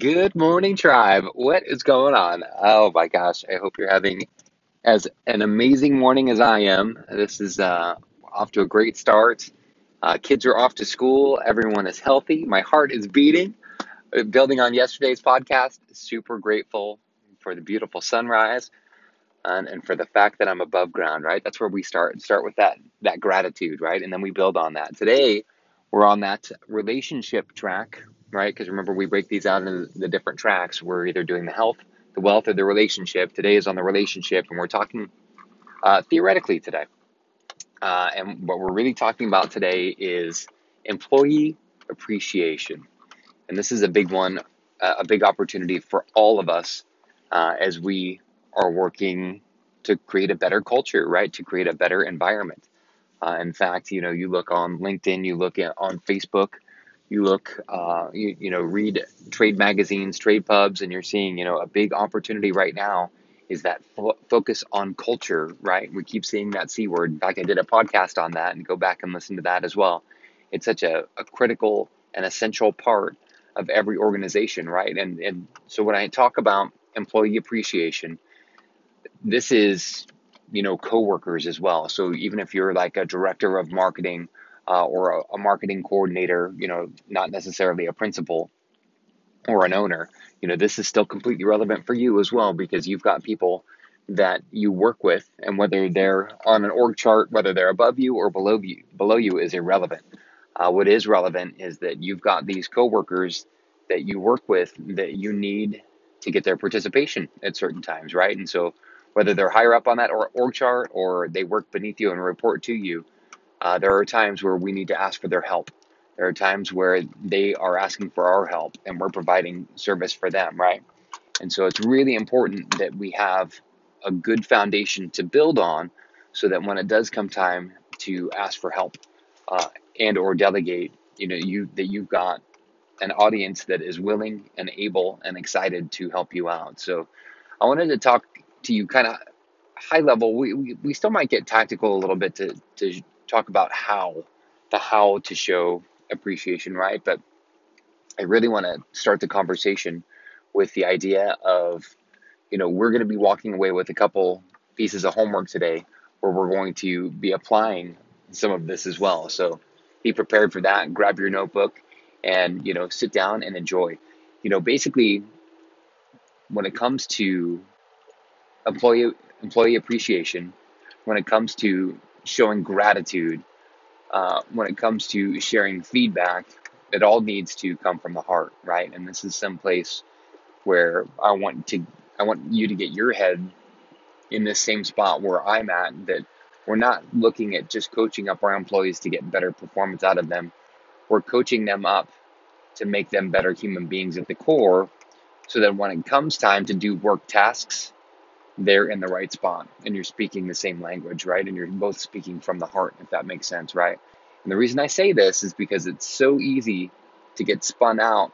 Good morning, tribe. What is going on? Oh my gosh, I hope you're having as an amazing morning as I am. This is uh, off to a great start. Uh, kids are off to school. Everyone is healthy. My heart is beating. Uh, Building on yesterday's podcast, super grateful for the beautiful sunrise and, and for the fact that I'm above ground, right? That's where we start. Start with that that gratitude, right? And then we build on that. Today, we're on that relationship track, right? Because remember, we break these out into the different tracks. We're either doing the health, the wealth, or the relationship. Today is on the relationship, and we're talking uh, theoretically today. Uh, and what we're really talking about today is employee appreciation. And this is a big one, uh, a big opportunity for all of us uh, as we are working to create a better culture, right? To create a better environment. Uh, in fact, you know, you look on LinkedIn, you look at, on Facebook, you look, uh, you, you know, read trade magazines, trade pubs, and you're seeing, you know, a big opportunity right now is that fo- focus on culture, right? We keep seeing that C word. In fact, I did a podcast on that and go back and listen to that as well. It's such a, a critical and essential part of every organization, right? And, and so when I talk about employee appreciation, this is you know coworkers as well so even if you're like a director of marketing uh, or a, a marketing coordinator you know not necessarily a principal or an owner you know this is still completely relevant for you as well because you've got people that you work with and whether they're on an org chart whether they're above you or below you below you is irrelevant. Uh, what is relevant is that you've got these coworkers that you work with that you need to get their participation at certain times right? And so whether they're higher up on that or org chart or they work beneath you and report to you, uh, there are times where we need to ask for their help. There are times where they are asking for our help and we're providing service for them, right? And so it's really important that we have a good foundation to build on so that when it does come time to ask for help uh, and or delegate, you know, you that you've got an audience that is willing and able and excited to help you out. So I wanted to talk to you kind of high level. We, we, we still might get tactical a little bit to, to talk about how, the how to show appreciation, right? But I really want to start the conversation with the idea of, you know, we're going to be walking away with a couple pieces of homework today where we're going to be applying some of this as well. So be prepared for that. Grab your notebook and, you know, sit down and enjoy. You know, basically, when it comes to employee employee appreciation, when it comes to showing gratitude, uh, when it comes to sharing feedback, it all needs to come from the heart, right? And this is some place where I want to I want you to get your head in this same spot where I'm at that we're not looking at just coaching up our employees to get better performance out of them. We're coaching them up to make them better human beings at the core so that when it comes time to do work tasks, they're in the right spot and you're speaking the same language, right? And you're both speaking from the heart, if that makes sense, right? And the reason I say this is because it's so easy to get spun out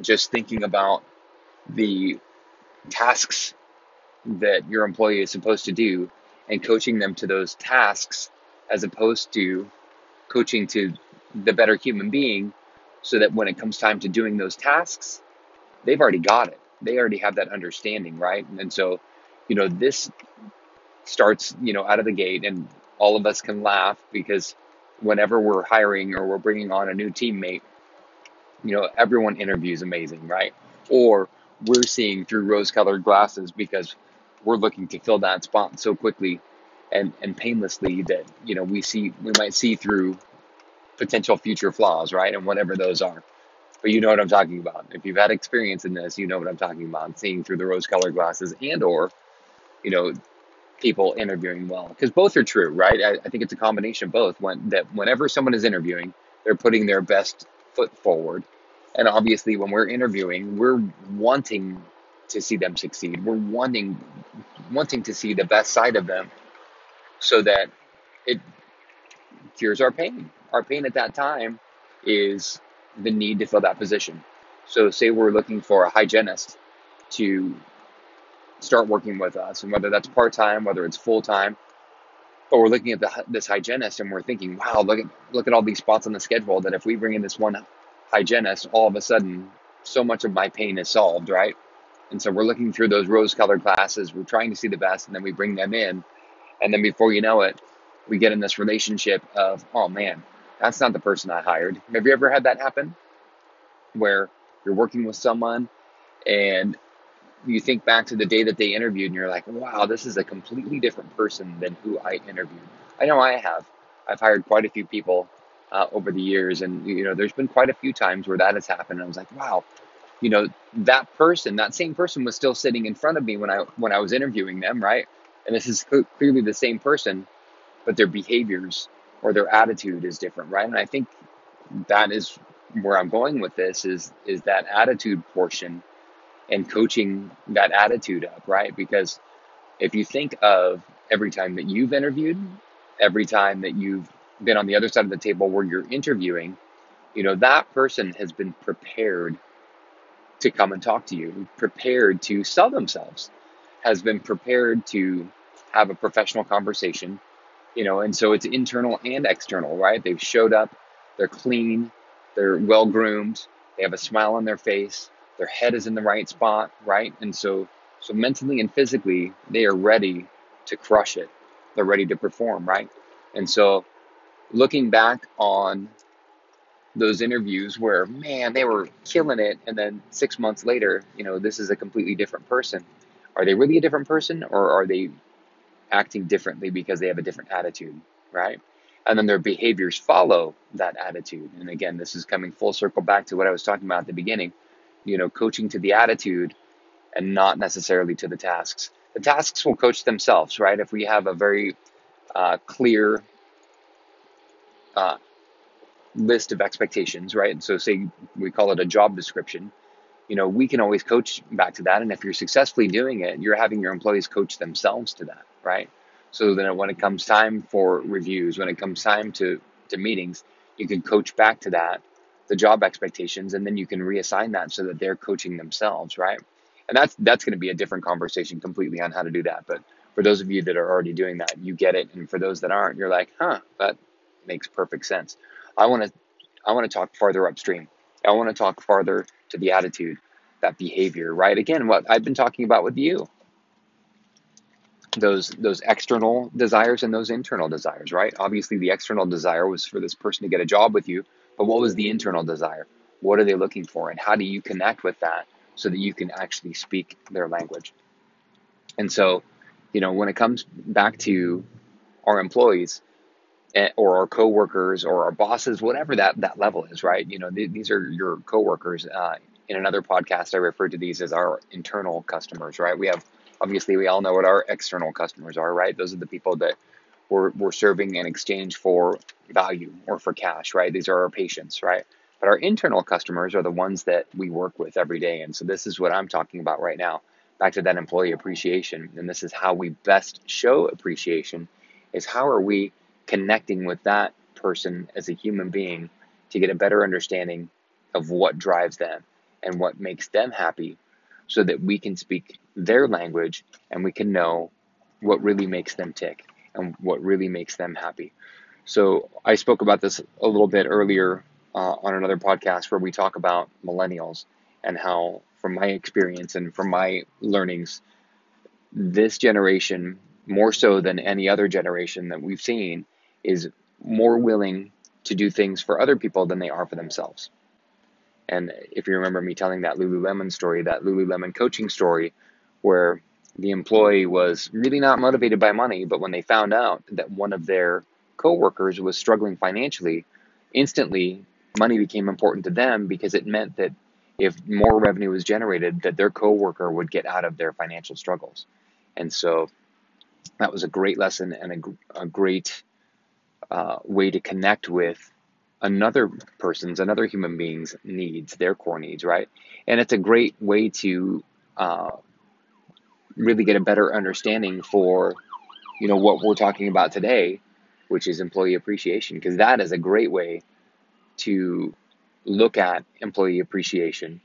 just thinking about the tasks that your employee is supposed to do and coaching them to those tasks as opposed to coaching to the better human being so that when it comes time to doing those tasks, they've already got it. They already have that understanding, right? And so you know, this starts, you know, out of the gate and all of us can laugh because whenever we're hiring or we're bringing on a new teammate, you know, everyone interviews amazing, right? Or we're seeing through rose colored glasses because we're looking to fill that spot so quickly and, and painlessly that, you know, we see, we might see through potential future flaws, right? And whatever those are. But you know what I'm talking about. If you've had experience in this, you know what I'm talking about, seeing through the rose colored glasses and or you know, people interviewing well because both are true, right? I, I, think it's a combination of both. When that whenever someone is interviewing, they're putting their best foot forward, and obviously when we're interviewing, we're wanting to see them succeed. We're wanting wanting to see the best side of them, so that it cures our pain. Our pain at that time is the need to fill that position. So, say we're looking for a hygienist to start working with us, and whether that's part time, whether it's full time, but we're looking at the, this hygienist and we're thinking, wow, look at look at all these spots on the schedule. That if we bring in this one hygienist, all of a sudden so much of my pain is solved, right? And so we're looking through those rose colored glasses, we're trying to see the best, and then we bring them in. And then before you know it, we get in this relationship of, oh man, that's not the person I hired. Have you ever had that happen? Where you're working with someone and you think back to the day that they interviewed and you're like, wow, this is a completely different person than who I interviewed. I know I have. I've hired quite a few people uh, over the years, and you know, there's been quite a few times where that has happened. And I was like, wow, you know, that person, that same person was still sitting in front of me when I when I was interviewing them, right? And this is cl- clearly the same person, but their behaviors or their attitude is different, right? And I think that is where I'm going with this is is that attitude portion and coaching that attitude up, right? Because if you think of every time that you've interviewed, every time that you've been on the other side of the table where you're interviewing, you know, that person has been prepared to come and talk to you, prepared to sell themselves, has been prepared to have a professional conversation, you know, and so it's internal and external, right? They've showed up, they're clean, they're well groomed, they have a smile on their face, their head is in the right spot, right? And so so mentally and physically they are ready to crush it. They're ready to perform, right? And so looking back on those interviews where man they were killing it and then 6 months later, you know, this is a completely different person. Are they really a different person or are they acting differently because they have a different attitude, right? And then their behaviors follow that attitude. And again, this is coming full circle back to what I was talking about at the beginning you know, coaching to the attitude and not necessarily to the tasks. The tasks will coach themselves, right? If we have a very uh, clear uh, list of expectations, right? So, say we call it a job description, you know, we can always coach back to that. And if you're successfully doing it, you're having your employees coach themselves to that, right? So then when it comes time for reviews, when it comes time to, to meetings, you can coach back to that the job expectations and then you can reassign that so that they're coaching themselves right? And that's that's going to be a different conversation completely on how to do that but for those of you that are already doing that you get it and for those that aren't you're like huh that makes perfect sense. I want to i want to talk farther upstream. I want to talk farther to the attitude that behavior right? Again what i've been talking about with you. Those those external desires and those internal desires right? Obviously the external desire was for this person to get a job with you but what was the internal desire? What are they looking for? And how do you connect with that so that you can actually speak their language? And so, you know, when it comes back to our employees eh, or our coworkers or our bosses, whatever that, that level is, right? You know, th- these are your coworkers. Uh, in another podcast, I refer to these as our internal customers, right? We have, obviously, we all know what our external customers are, right? Those are the people that we're, we're serving in exchange for value or for cash, right? These are our patients, right? But our internal customers are the ones that we work with every day. And so this is what I'm talking about right now. Back to that employee appreciation. And this is how we best show appreciation is how are we connecting with that person as a human being to get a better understanding of what drives them and what makes them happy so that we can speak their language and we can know what really makes them tick and what really makes them happy. So I spoke about this a little bit earlier uh, on another podcast where we talk about millennials and how, from my experience and from my learnings, this generation, more so than any other generation that we've seen, is more willing to do things for other people than they are for themselves. And if you remember me telling that Lululemon story, that Lululemon coaching story, where the employee was really not motivated by money, but when they found out that one of their coworkers was struggling financially, instantly money became important to them because it meant that if more revenue was generated, that their coworker would get out of their financial struggles. And so that was a great lesson and a, a great uh, way to connect with another person's, another human being's needs, their core needs, right? And it's a great way to uh, really get a better understanding for you know what we're talking about today which is employee appreciation because that is a great way to look at employee appreciation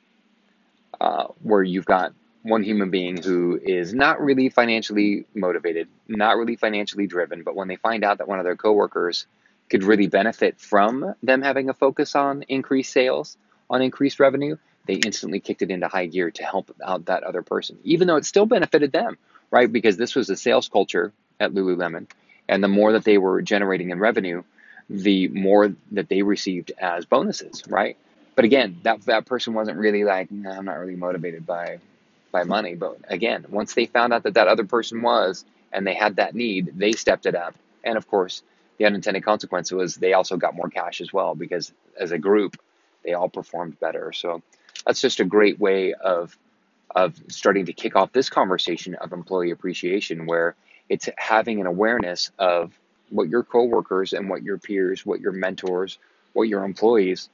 uh, where you've got one human being who is not really financially motivated not really financially driven but when they find out that one of their coworkers could really benefit from them having a focus on increased sales on increased revenue they instantly kicked it into high gear to help out that other person, even though it still benefited them, right? Because this was a sales culture at Lululemon, and the more that they were generating in revenue, the more that they received as bonuses, right? But again, that that person wasn't really like, nah, I'm not really motivated by by money. But again, once they found out that that other person was, and they had that need, they stepped it up. And of course, the unintended consequence was they also got more cash as well because as a group, they all performed better. So that's just a great way of of starting to kick off this conversation of employee appreciation where it's having an awareness of what your coworkers and what your peers, what your mentors, what your employees,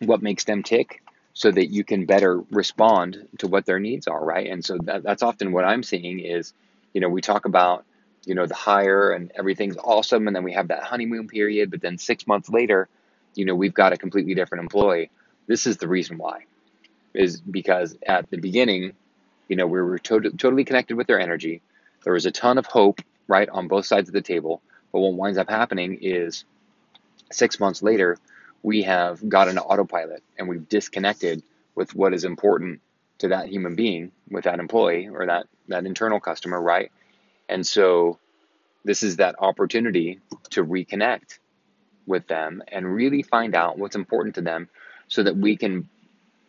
what makes them tick so that you can better respond to what their needs are, right? And so that, that's often what I'm seeing is, you know, we talk about, you know, the hire and everything's awesome, and then we have that honeymoon period, but then six months later, you know, we've got a completely different employee. This is the reason why, is because at the beginning, you know, we were to- totally connected with their energy. There was a ton of hope, right, on both sides of the table. But what winds up happening is six months later, we have got an autopilot and we've disconnected with what is important to that human being, with that employee or that, that internal customer, right? And so this is that opportunity to reconnect with them and really find out what's important to them so that we can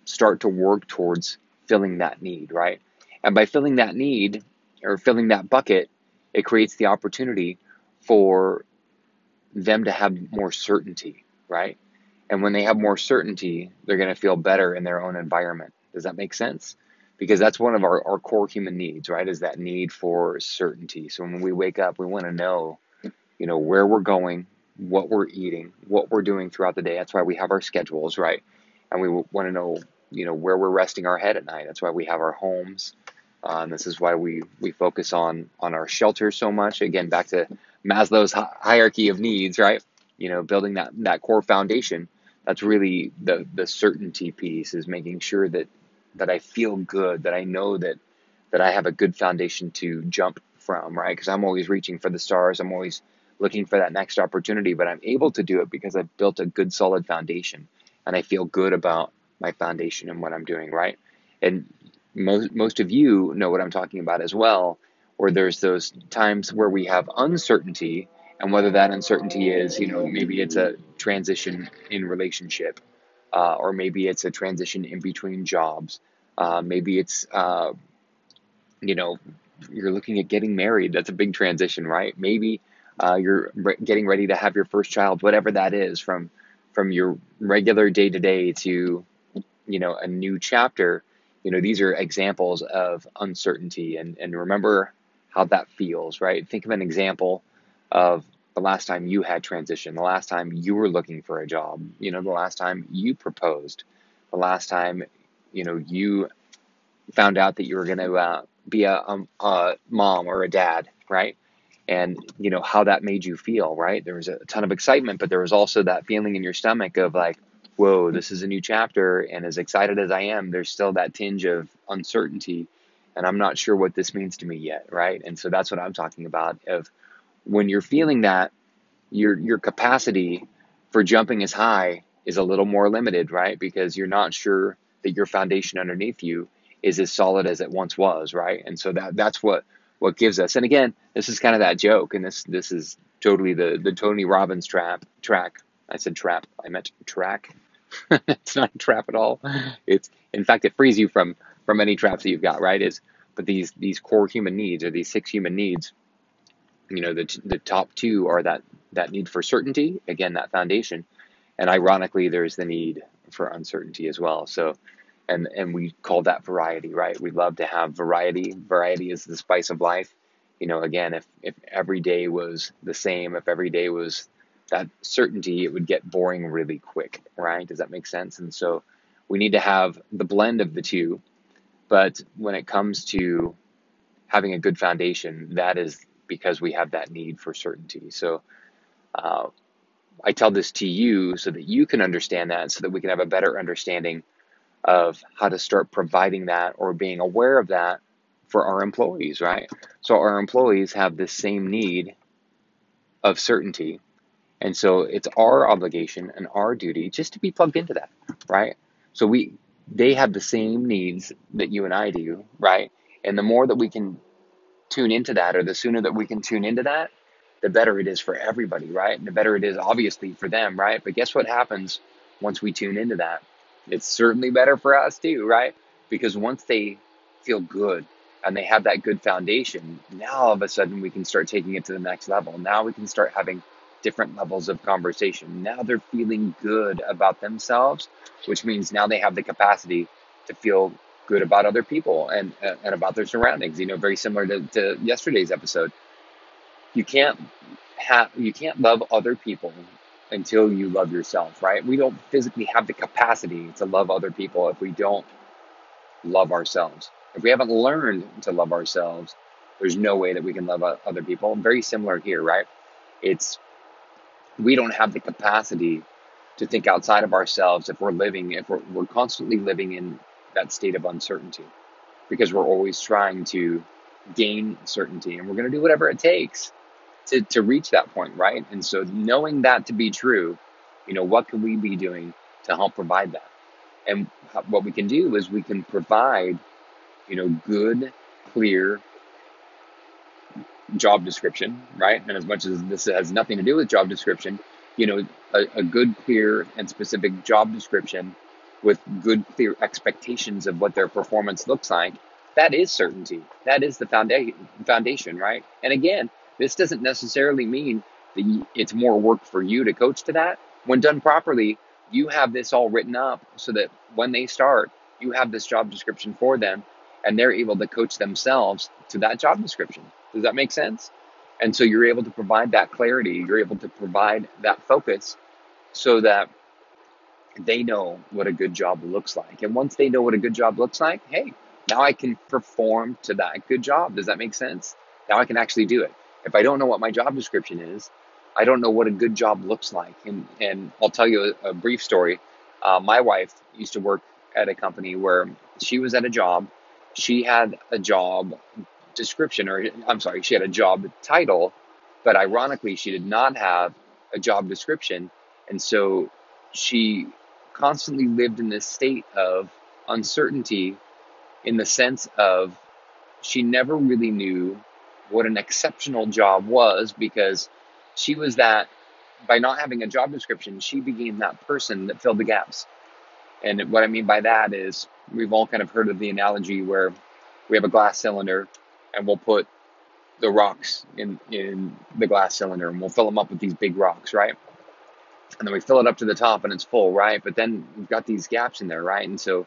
start to work towards filling that need, right? And by filling that need or filling that bucket, it creates the opportunity for them to have more certainty, right? And when they have more certainty, they're going to feel better in their own environment. Does that make sense? Because that's one of our, our core human needs, right? Is that need for certainty. So when we wake up, we want to know, you know, where we're going, what we're eating, what we're doing throughout the day. That's why we have our schedules, right? And we want to know, you know, where we're resting our head at night. That's why we have our homes. Um, this is why we we focus on on our shelter so much. Again, back to Maslow's hierarchy of needs, right? You know, building that that core foundation that's really the the certainty piece is making sure that that I feel good, that I know that that I have a good foundation to jump from, right? Because I'm always reaching for the stars. I'm always looking for that next opportunity, but I'm able to do it because I've built a good solid foundation and I feel good about my foundation and what I'm doing, right? And most most of you know what I'm talking about as well, where there's those times where we have uncertainty and whether that uncertainty is, you know, maybe it's a transition in relationship, uh, or maybe it's a transition in between jobs, uh, maybe it's, uh, you know, you're looking at getting married. That's a big transition, right? Maybe uh, you're re- getting ready to have your first child, whatever that is, from from your regular day to day to, you know, a new chapter. You know, these are examples of uncertainty, and and remember how that feels, right? Think of an example of the last time you had transition, the last time you were looking for a job, you know, the last time you proposed, the last time, you know, you found out that you were going to uh, be a, a, a mom or a dad, right? And, you know, how that made you feel, right? There was a ton of excitement, but there was also that feeling in your stomach of like, whoa, this is a new chapter. And as excited as I am, there's still that tinge of uncertainty. And I'm not sure what this means to me yet, right? And so that's what I'm talking about of when you're feeling that, your your capacity for jumping as high is a little more limited, right? Because you're not sure that your foundation underneath you is as solid as it once was, right? And so that that's what what gives us. And again, this is kind of that joke, and this this is totally the the Tony Robbins trap track. I said trap. I meant track. it's not a trap at all. It's in fact it frees you from from any traps that you've got, right? Is but these these core human needs or these six human needs you know the the top two are that that need for certainty again that foundation and ironically there's the need for uncertainty as well so and and we call that variety right? We love to have variety. Variety is the spice of life. You know again if if every day was the same if every day was that certainty it would get boring really quick right? Does that make sense? And so we need to have the blend of the two. But when it comes to having a good foundation that is because we have that need for certainty. So uh, I tell this to you so that you can understand that, so that we can have a better understanding of how to start providing that or being aware of that for our employees, right? So our employees have this same need of certainty. And so it's our obligation and our duty just to be plugged into that, right? So we they have the same needs that you and I do, right? And the more that we can tune into that or the sooner that we can tune into that, the better it is for everybody, right? And the better it is obviously for them, right? But guess what happens once we tune into that? It's certainly better for us too, right? Because once they feel good and they have that good foundation, now all of a sudden we can start taking it to the next level. Now we can start having different levels of conversation. Now they're feeling good about themselves, which means now they have the capacity to feel good about other people and and about their surroundings. You know, very similar to, to yesterday's episode. You can't have you can't love other people until you love yourself, right? We don't physically have the capacity to love other people if we don't love ourselves. If we haven't learned to love ourselves, there's no way that we can love other people. Very similar here, right? It's we don't have the capacity to think outside of ourselves if we're living, if we're, we're constantly living in that state of uncertainty because we're always trying to gain certainty and we're going to do whatever it takes to, to reach that point, right? And so knowing that to be true, you know, what can we be doing to help provide that? And what we can do is we can provide, you know, good, clear job description, right? And as much as this has nothing to do with job description, you know, a, a good, clear, and specific job description with good, clear expectations of what their performance looks like, that is certainty. That is the foundation, foundation, right? And again, this doesn't necessarily mean that it's more work for you to coach to that. When done properly, you have this all written up so that when they start, you have this job description for them and they're able to coach themselves to that job description. Does that make sense? And so you're able to provide that clarity, you're able to provide that focus so that they know what a good job looks like. And once they know what a good job looks like, hey, now I can perform to that good job. Does that make sense? Now I can actually do it. If I don't know what my job description is, I don't know what a good job looks like. And, and I'll tell you a, a brief story. Uh, my wife used to work at a company where she was at a job. She had a job description, or I'm sorry, she had a job title, but ironically, she did not have a job description. And so she constantly lived in this state of uncertainty in the sense of she never really knew what an exceptional job was because she was that by not having a job description she became that person that filled the gaps. And what i mean by that is we've all kind of heard of the analogy where we have a glass cylinder and we'll put the rocks in in the glass cylinder and we'll fill them up with these big rocks right? And then we fill it up to the top and it's full right? But then we've got these gaps in there right? And so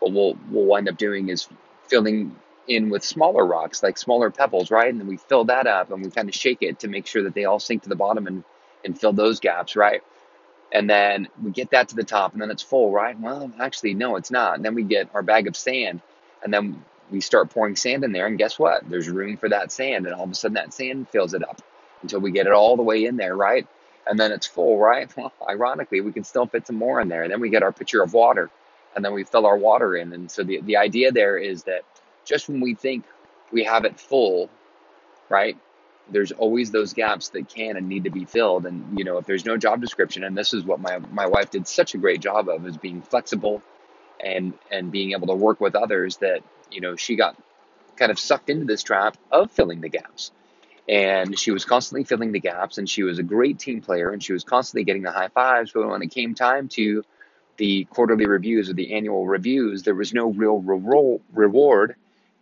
what we'll we'll wind up doing is filling in with smaller rocks like smaller pebbles right and then we fill that up and we kind of shake it to make sure that they all sink to the bottom and and fill those gaps right and then we get that to the top and then it's full right well actually no it's not and then we get our bag of sand and then we start pouring sand in there, and guess what? There's room for that sand, and all of a sudden that sand fills it up until we get it all the way in there, right? And then it's full, right? Well, ironically, we can still fit some more in there. And then we get our pitcher of water, and then we fill our water in. And so the, the idea there is that just when we think we have it full, right? There's always those gaps that can and need to be filled. And you know, if there's no job description, and this is what my my wife did such a great job of, is being flexible and and being able to work with others that you know, she got kind of sucked into this trap of filling the gaps. And she was constantly filling the gaps, and she was a great team player, and she was constantly getting the high fives. But when it came time to the quarterly reviews or the annual reviews, there was no real re- reward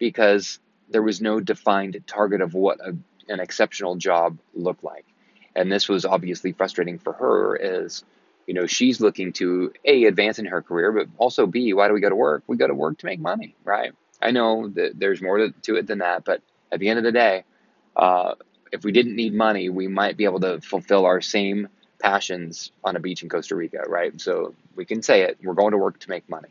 because there was no defined target of what a, an exceptional job looked like. And this was obviously frustrating for her as, you know, she's looking to A, advance in her career, but also B, why do we go to work? We go to work to make money, right? I know that there's more to, it than that, but at the end of the day, uh, if we didn't need money, we might be able to fulfill our same passions on a beach in Costa Rica, right? So we can say it, we're going to work to make money.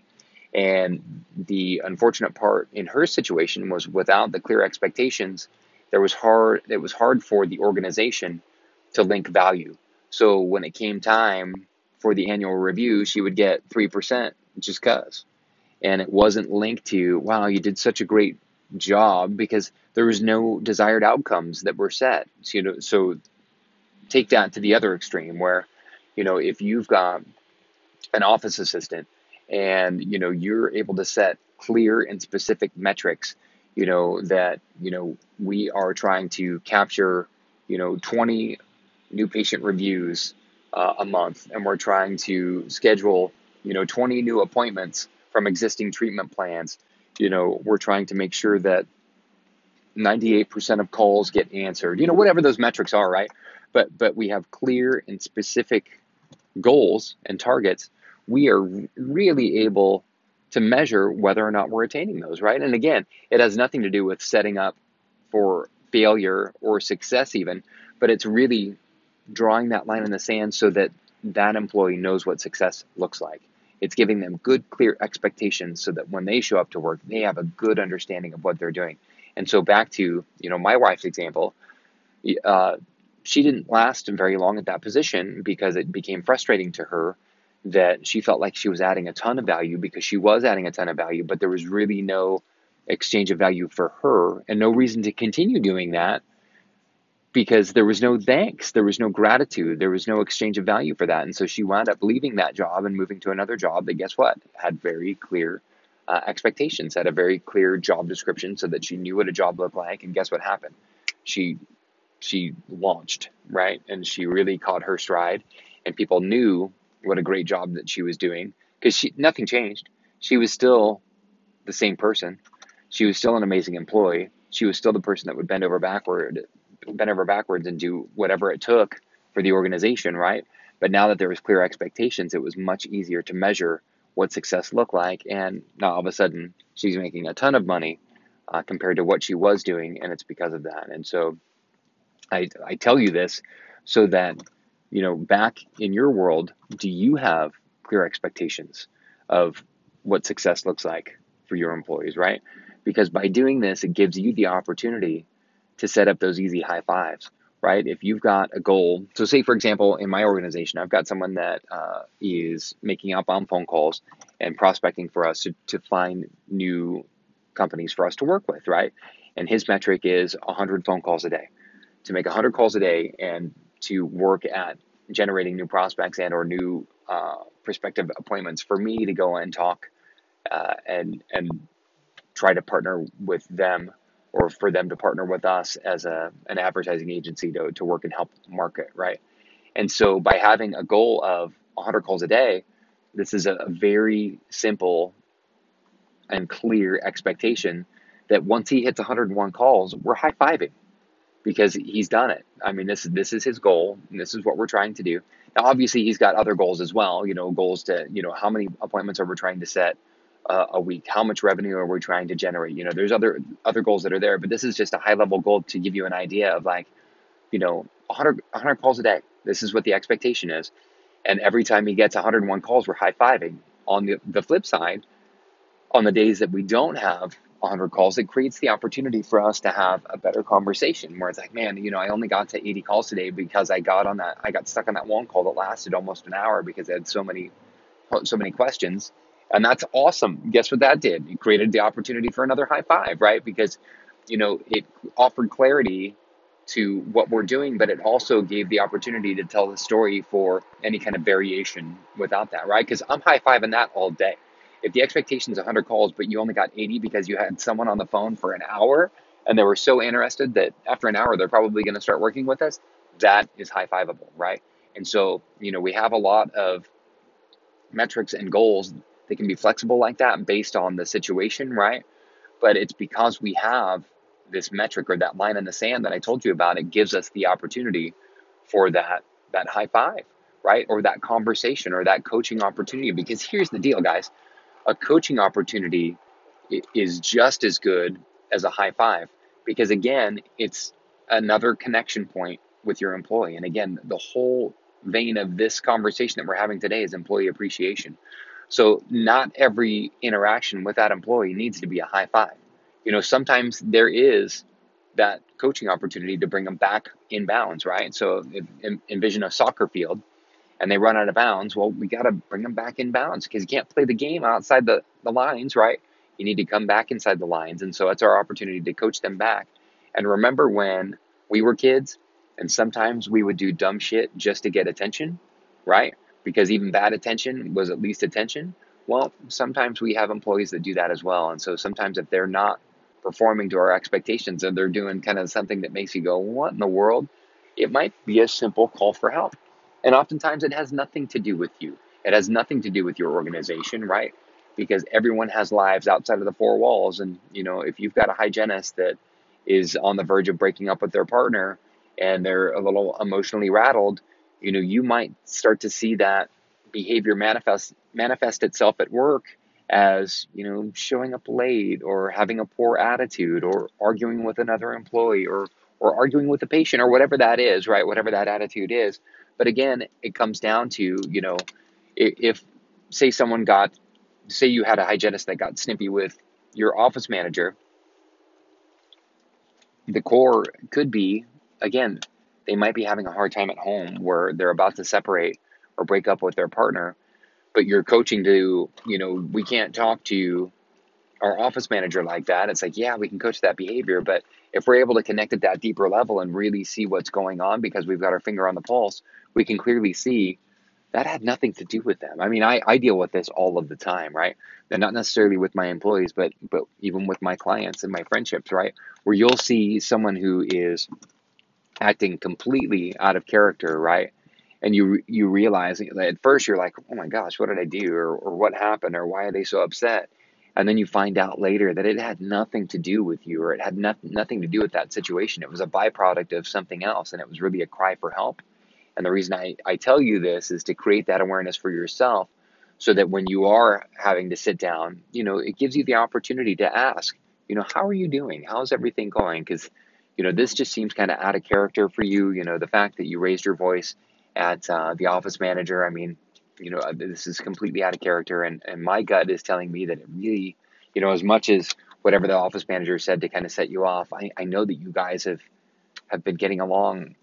And the unfortunate part in her situation was without the clear expectations, there was hard it was hard for the organization to link value. So when it came time for the annual review, she would get 3% just cuz and it wasn't linked to wow you did such a great job because there was no desired outcomes that were set so, you know so take that to the other extreme where, you know, if you've got an office assistant and, you know, you're able to set clear and specific metrics, you know, that, you know, we are trying to capture, you know, 20 new patient reviews uh, a month and we're trying to schedule, you know, 20 new appointments from existing treatment plans. You know, we're trying to make sure that 98% of calls get answered. You know, whatever those metrics are, right? But but we have clear and specific goals and targets. We are really able to measure whether or not we're attaining those, right? And again, it has nothing to do with setting up for failure or success even, but it's really drawing that line in the sand so that that employee knows what success looks like. It's giving them good, clear expectations so that when they show up to work, they have a good understanding of what they're doing. And so back to you know my wife's example, uh, she didn't last very long at that position because it became frustrating to her that she felt like she was adding a ton of value because she was adding a ton of value, but there was really no exchange of value for her and no reason to continue doing that because there was no thanks, there was no gratitude, there was no exchange of value for that. And so she wound up leaving that job and moving to another job that, guess what, had very clear uh, expectations, had a very clear job description so that she knew what a job looked like. And guess what happened? She she launched, right? And she really caught her stride and people knew what a great job that she was doing because she nothing changed. She was still the same person. She was still an amazing employee. She was still the person that would bend over backward, bend over backwards and do whatever it took for the organization, right? But now that there was clear expectations, it was much easier to measure what success looked like. And now all of a sudden, she's making a ton of money uh, compared to what she was doing, and it's because of that. And so I, I tell you this so that, you know, back in your world, do you have clear expectations of what success looks like for your employees, right? Because by doing this, it gives you the opportunity to set up those easy high fives, right? If you've got a goal, so say for example, in my organization, I've got someone that uh, is making outbound phone calls and prospecting for us to, to find new companies for us to work with, right? And his metric is 100 phone calls a day to make 100 calls a day and to work at generating new prospects and or new uh, prospective appointments for me to go and talk uh, and and try to partner with them or for them to partner with us as a an advertising agency to, to work and help market right? And so by having a goal of 100 calls a day this is a very simple and clear expectation that once he hits 101 calls we're high-fiving because he's done it. I mean, this this is his goal, and this is what we're trying to do. Now, obviously, he's got other goals as well. You know, goals to you know how many appointments are we trying to set uh, a week? How much revenue are we trying to generate? You know, there's other other goals that are there, but this is just a high level goal to give you an idea of like, you know, 100 100 calls a day. This is what the expectation is, and every time he gets 101 calls, we're high fiving. On the the flip side, on the days that we don't have 100 calls, it creates the opportunity for us to have a better conversation where it's like, man, you know, I only got to 80 calls today because I got on that, I got stuck on that one call that lasted almost an hour because I had so many, so many questions. And that's awesome. Guess what that did? It created the opportunity for another high five, right? Because, you know, it offered clarity to what we're doing, but it also gave the opportunity to tell the story for any kind of variation without that, right? Because I'm high fiving that all day if the expectation is 100 calls, but you only got 80 because you had someone on the phone for an hour and they were so interested that after an hour, they're probably going to start working with us, that is high fiveable, right? And so, you know, we have a lot of metrics and goals that can be flexible like that based on the situation, right? But it's because we have this metric or that line in the sand that I told you about, it gives us the opportunity for that that high five, right? Or that conversation or that coaching opportunity. Because here's the deal, guys a coaching opportunity is just as good as a high five because again it's another connection point with your employee. And again the whole vein of this conversation that we're having today is employee appreciation. So not every interaction with that employee needs to be a high five. You know sometimes there is that coaching opportunity to bring them back in bounds right? So envision a soccer field and they run out of bounds, well, we got to bring them back in bounds because you can't play the game outside the, the lines, right? You need to come back inside the lines. And so it's our opportunity to coach them back. And remember when we were kids And sometimes we would do dumb shit just to get attention, right? Because even bad attention was at least attention. Well, sometimes we have employees that do that as well. And so sometimes if they're not performing to our expectations and they're doing kind of something that makes you go, what in the world? It might be a simple call for help. And oftentimes it has nothing to do with you. It has nothing to do with your organization, right? Because everyone has lives outside of the four walls. And, you know, if you've got a hygienist that is on the verge of breaking up with their partner and they're a little emotionally rattled, you know, you might start to see that behavior manifest manifest itself at work as, you know, showing up late or having a poor attitude or arguing with another employee or or arguing with the patient or whatever that is, right? Whatever that attitude is. But again, it comes down to, you know, if say someone got say you had a hygienist that got snippy with your office manager, the core could be again, they might be having a hard time at home where they're about to separate or break up with their partner, but you're coaching to, you know, we can't talk to our office manager like that. It's like, yeah, we can coach that behavior, but if we're able to connect at that deeper level and really see what's going on because we've got our finger on the pulse, we can clearly see that had nothing to do with them. I mean, I, I deal with this all of the time, right? And not necessarily with my employees, but but even with my clients and my friendships, right? Where you'll see someone who is acting completely out of character, right? And you you realize at first you're like, oh my gosh, what did I do, or or what happened, or why are they so upset? And then you find out later that it had nothing to do with you, or it had nothing nothing to do with that situation. It was a byproduct of something else, and it was really a cry for help. And the reason I, I tell you this is to create that awareness for yourself so that when you are having to sit down, you know, it gives you the opportunity to ask, you know, how are you doing? How's everything going? Because you know, this just seems kind of out of character for you. You know, the fact that you raised your voice at uh, the office manager, I mean, you know, uh, this is completely out of character. And, and my gut is telling me that it really, you know, as much as whatever the office manager said to kind of set you off, I, I know that you guys have, have been getting along,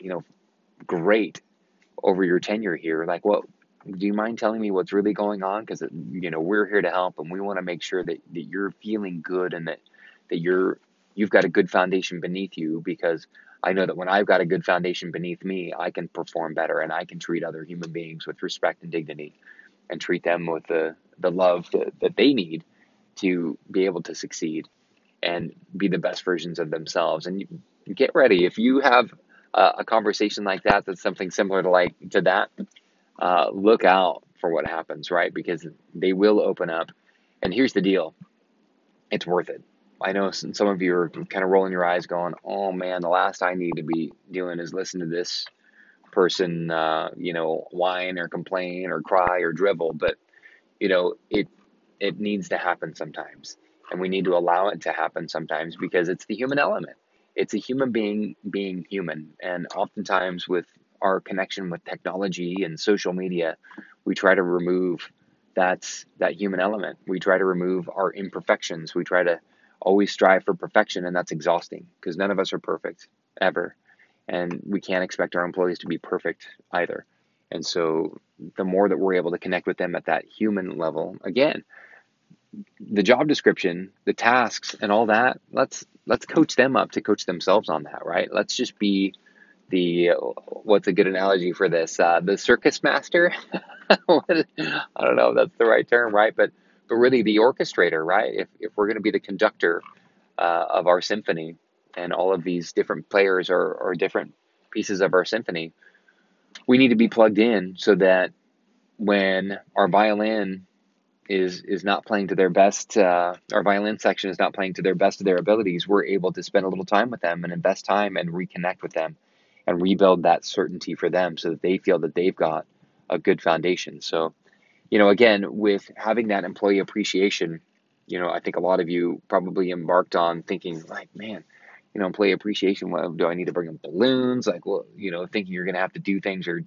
you know, great over your tenure here. Like, what, do you mind telling me what's really going on? Because, you know, we're here to help and we want to make sure that, that you're feeling good and that, that you're you've got a good foundation beneath you because I know that when I've got a good foundation beneath me, I can perform better and I can treat other human beings with respect and dignity and treat them with the, the love that, that they need to be able to succeed and be the best versions of themselves. And get ready. If you have a, a, conversation like that, that's something similar to like to that, uh, look out for what happens, right? Because they will open up. And here's the deal. It's worth it. I know some of you are kind of rolling your eyes, going, "Oh man, the last I need to be doing is listen to this person, uh, you know, whine or complain or cry or drivel." But you know, it it needs to happen sometimes, and we need to allow it to happen sometimes because it's the human element. It's a human being being human, and oftentimes with our connection with technology and social media, we try to remove that that human element. We try to remove our imperfections. We try to always strive for perfection, and that's exhausting because none of us are perfect ever. And we can't expect our employees to be perfect either. And so the more that we're able to connect with them at that human level, again, the job description, the tasks and all that, let's let's coach them up to coach themselves on that, right? Let's just be the what's a good analogy for this? Uh, the circus master. I don't know if that's the right term, right? But but really the orchestrator, right? If, if we're going to be the conductor uh, of our symphony and all of these different players or, or different pieces of our symphony, we need to be plugged in so that when our violin is is not playing to their best, uh, our violin section is not playing to their best of their abilities, we're able to spend a little time with them and invest time and reconnect with them and rebuild that certainty for them so that they feel that they've got a good foundation. So you know, again, with having that employee appreciation, you know, I think a lot of you probably embarked on thinking like, man, you know, employee appreciation. Do I need to bring them balloons? Like, well, you know, thinking you're going to have to do things or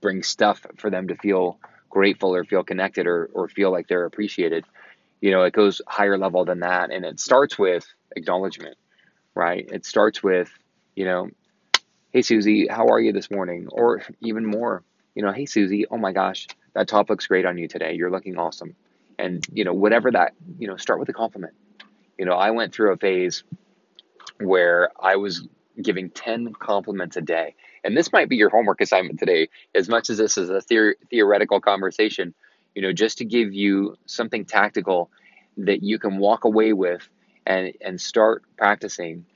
bring stuff for them to feel grateful or feel connected or, or feel like they're appreciated. You know, it goes higher level than that. And it starts with acknowledgement, right? It starts with, you know, hey, Susie, how are you this morning? Or even more, you know, hey, Susie, oh my gosh, that top looks great on you today. You're looking awesome. And, you know, whatever that, you know, start with a compliment. You know, I went through a phase where I was giving 10 compliments a day. And this might be your homework assignment today, as much as this is a theor- theoretical conversation, you know, just to give you something tactical that you can walk away with and, and start practicing.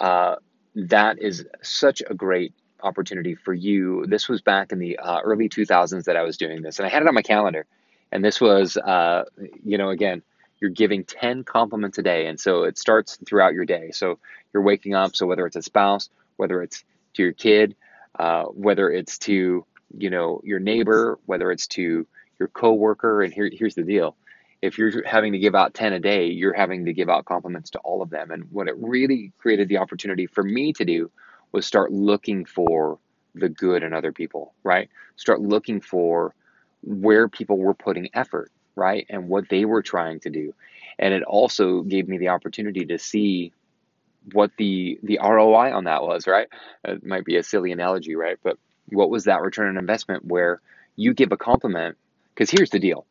Uh, that is such a great opportunity for you. This was back in the uh, early 2000s that I was doing this, and I had it on my calendar. And this was, uh, you know, again, you're giving 10 compliments a day. And so it starts throughout your day. So you're waking up. So whether it's a spouse, whether it's to your kid, uh, whether it's to, you know, your neighbor, whether it's to your coworker. And here, here's the deal. If you're having to give out 10 a day, you're having to give out compliments to all of them. And what it really created the opportunity for me to do was start looking for the good in other people, right? Start looking for where people were putting effort right? And what they were trying to do. And it also gave me the opportunity to see what the the ROI on that was, right? It might be a silly analogy, right? But what was that return on investment where you give a compliment? Because here's the deal,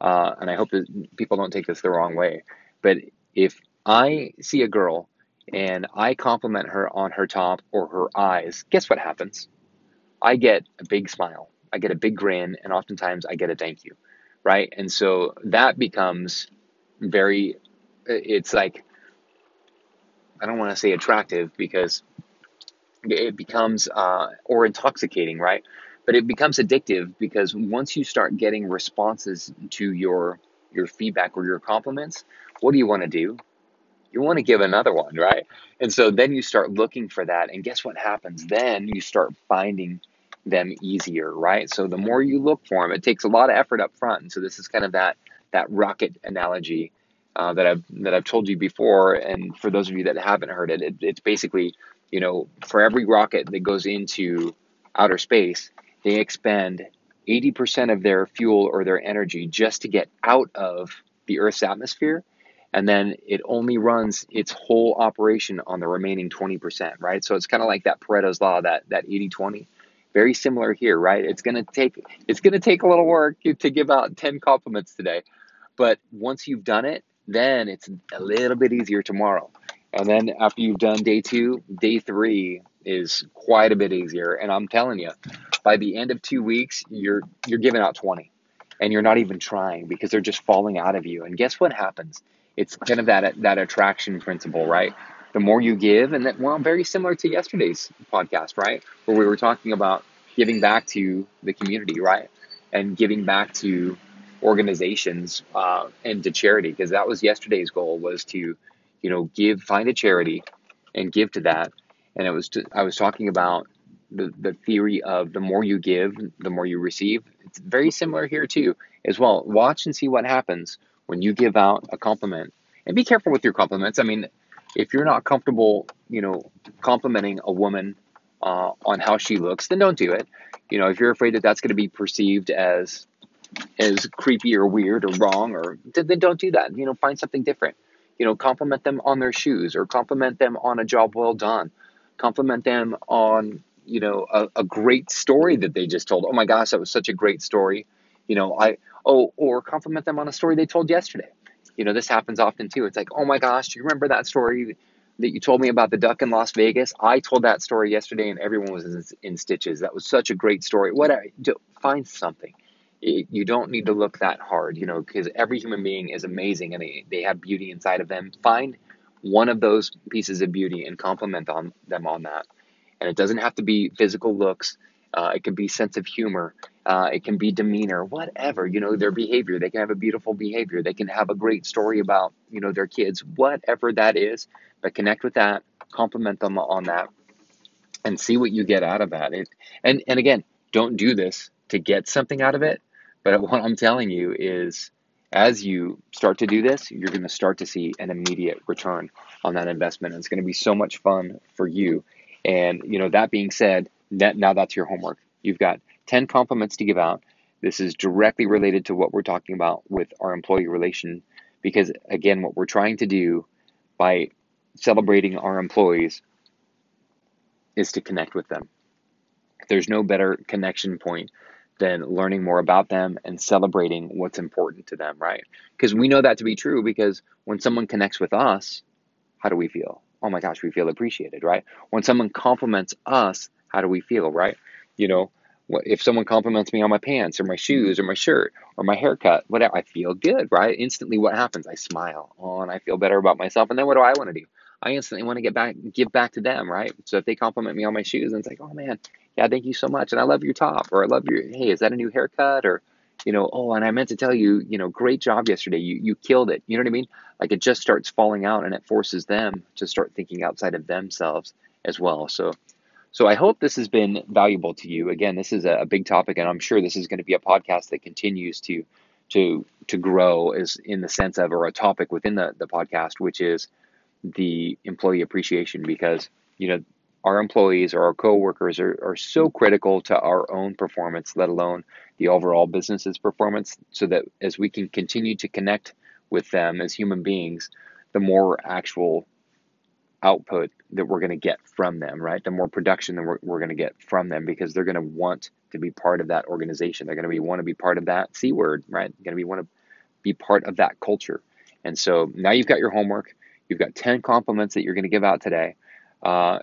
uh, and I hope that people don't take this the wrong way, but if I see a girl and I compliment her on her top or her eyes, guess what happens? I get a big smile, I get a big grin, and oftentimes I get a thank you right? And so that becomes very, it's like, I don't want to say attractive because it becomes, uh, or intoxicating, right? But it becomes addictive because once you start getting responses to your your feedback or your compliments, what do you want to do? You want to give another one, right? And so then you start looking for that, and guess what happens? Then you start finding them easier, right? So the more you look for them, it takes a lot of effort up front. And so this is kind of that that rocket analogy uh, that I've that I've told you before. And for those of you that haven't heard it, it, it's basically you know for every rocket that goes into outer space, they expend 80% of their fuel or their energy just to get out of the Earth's atmosphere. And then it only runs its whole operation on the remaining 20%, right? So it's kind of like that Pareto's law, that, that 80 20 very similar here, right? It's gonna take it's gonna take a little work to give out 10 compliments today. But once you've done it, then it's a little bit easier tomorrow. And then after you've done day two, day three is quite a bit easier. And I'm telling you, by the end of two weeks, you're you're giving out 20. And you're not even trying because they're just falling out of you. And guess what happens? It's kind of that that attraction principle, right? the more you give, and that, well, very similar to yesterday's podcast, right? Where we were talking about giving back to the community, right? And giving back to organizations uh, and to charity, because that was yesterday's goal was to, you know, give, find a charity and give to that. And it was, to, I was talking about the, the theory of the more you give, the more you receive. It's very similar here too, as well. Watch and see what happens when you give out a compliment. And be careful with your compliments. I mean, if you're not comfortable, you know, complimenting a woman uh, on how she looks, then don't do it. You know, if you're afraid that that's going to be perceived as as creepy or weird or wrong, or then don't do that. You know, find something different. You know, compliment them on their shoes, or compliment them on a job well done. Compliment them on you know a, a great story that they just told. Oh my gosh, that was such a great story. You know, I oh or compliment them on a story they told yesterday you know, this happens often too. It's like, oh my gosh, do you remember that story that you told me about the duck in Las Vegas? I told that story yesterday and everyone was in, in stitches. That was such a great story. What find something. It, you don't need to look that hard, you know, because every human being is amazing and they, they have beauty inside of them. Find one of those pieces of beauty and compliment on them on that. And it doesn't have to be physical looks. Uh, it can be sense of humor. Uh, it can be demeanor, whatever, you know, their behavior. They can have a beautiful behavior. They can have a great story about, you know, their kids, whatever that is. But connect with that, compliment them on that, and see what you get out of that. It, and, and again, don't do this to get something out of it. But what I'm telling you is, as you start to do this, you're going to start to see an immediate return on that investment. And it's going to be so much fun for you. And, you know, that being said, now that's your homework. You've got 10 compliments to give out. This is directly related to what we're talking about with our employee relation because, again, what we're trying to do by celebrating our employees is to connect with them. There's no better connection point than learning more about them and celebrating what's important to them, right? Because we know that to be true because when someone connects with us, how do we feel? oh my gosh, we feel appreciated, right? When someone compliments us, how do we feel, right? You know, if someone compliments me on my pants or my mm-hmm. shoes or my shirt or my haircut, whatever, I feel good, right? Instantly, what happens? I smile, oh, and I feel better about myself. And then what do I want to do? I instantly want to get back, give back to them, right? So if they compliment me on my shoes, and it's like, oh man, yeah, thank you so much, and I love your top, or I love your, hey, is that a new haircut, or you know, oh, and I meant to tell you, you know, great job yesterday. You you killed it. You know what I mean? Like it just starts falling out, and it forces them to start thinking outside of themselves as well. So, so I hope this has been valuable to you. Again, this is a, big topic, and I'm sure this is going to be a podcast that continues to to to grow as in the sense of or a topic within the the podcast, which is the employee appreciation because you know our employees or our coworkers are, are so critical to our own performance, let alone the overall business's performance, so that as we can continue to connect with them as human beings, the more actual output that we're going to get from them, right? The more production that we're, we're going to get from them because they're going to want to be part of that organization. They're going to be want to be part of that C word, right? They're going to be want to be part of that culture. And so now you've got your homework. You've got 10 compliments that you're going to give out today. Uh,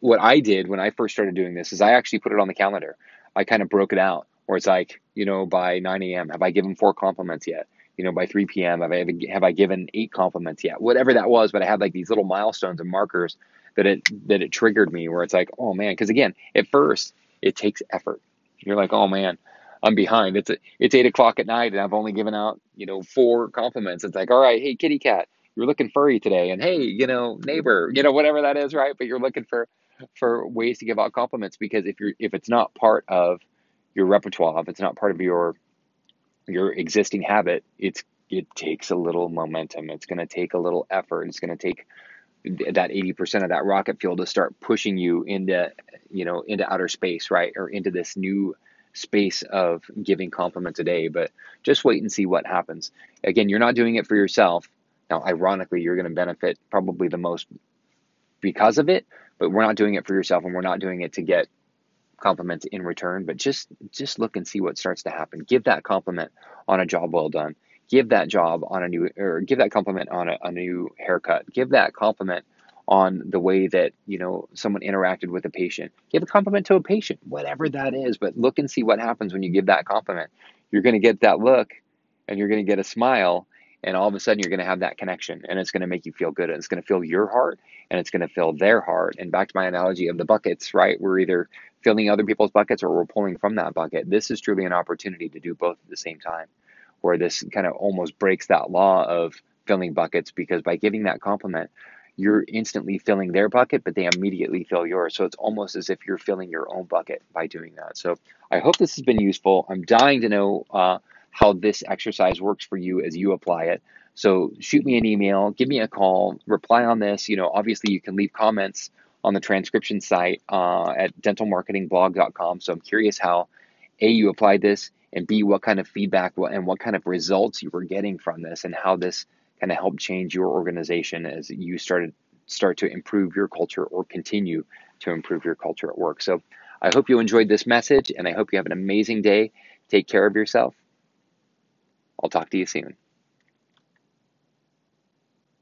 what I did when I first started doing this is I actually put it on the calendar. I kind of broke it out where it's like, you know, by 9 a.m., have I given four compliments yet? You know, by 3 p.m., have I, have I given eight compliments yet? Whatever that was, but I had like these little milestones and markers that it, that it triggered me where it's like, oh man, because again, at first it takes effort. You're like, oh man, I'm behind. It's it's eight o'clock at night and I've only given out, you know, four compliments. It's like, all right, hey, kitty cat, you're looking furry today and hey you know neighbor you know whatever that is right but you're looking for for ways to give out compliments because if you're if it's not part of your repertoire if it's not part of your your existing habit it's it takes a little momentum. It's going to take a little effort. It's going to take that 80% of that rocket fuel to start pushing you into you know into outer space right? Or into this new space of giving compliments a day. But just wait and see what happens. Again you're not doing it for yourself. Now, ironically, you're going to benefit probably the most because of it, but we're not doing it for yourself and we're not doing it to get compliments in return, but just just look and see what starts to happen. Give that compliment on a job well done. Give that job on a new or give that compliment on a, a new haircut. Give that compliment on the way that you know someone interacted with a patient. Give a compliment to a patient, whatever that is, but look and see what happens when you give that compliment. You're going to get that look and you're going to get a smile and all of a sudden you're going to have that connection and it's going to make you feel good and it's going to fill your heart and it's going to fill their heart and back to my analogy of the buckets right we're either filling other people's buckets or we're pulling from that bucket this is truly an opportunity to do both at the same time where this kind of almost breaks that law of filling buckets because by giving that compliment you're instantly filling their bucket but they immediately fill yours so it's almost as if you're filling your own bucket by doing that so i hope this has been useful i'm dying to know uh, how this exercise works for you as you apply it. So shoot me an email, give me a call, reply on this. You know, obviously you can leave comments on the transcription site uh, at dentalmarketingblog.com. So I'm curious how A, you applied this, and B, what kind of feedback and what kind of results you were getting from this, and how this kind of helped change your organization as you started start to improve your culture or continue to improve your culture at work. So I hope you enjoyed this message, and I hope you have an amazing day. Take care of yourself I'll talk to you soon.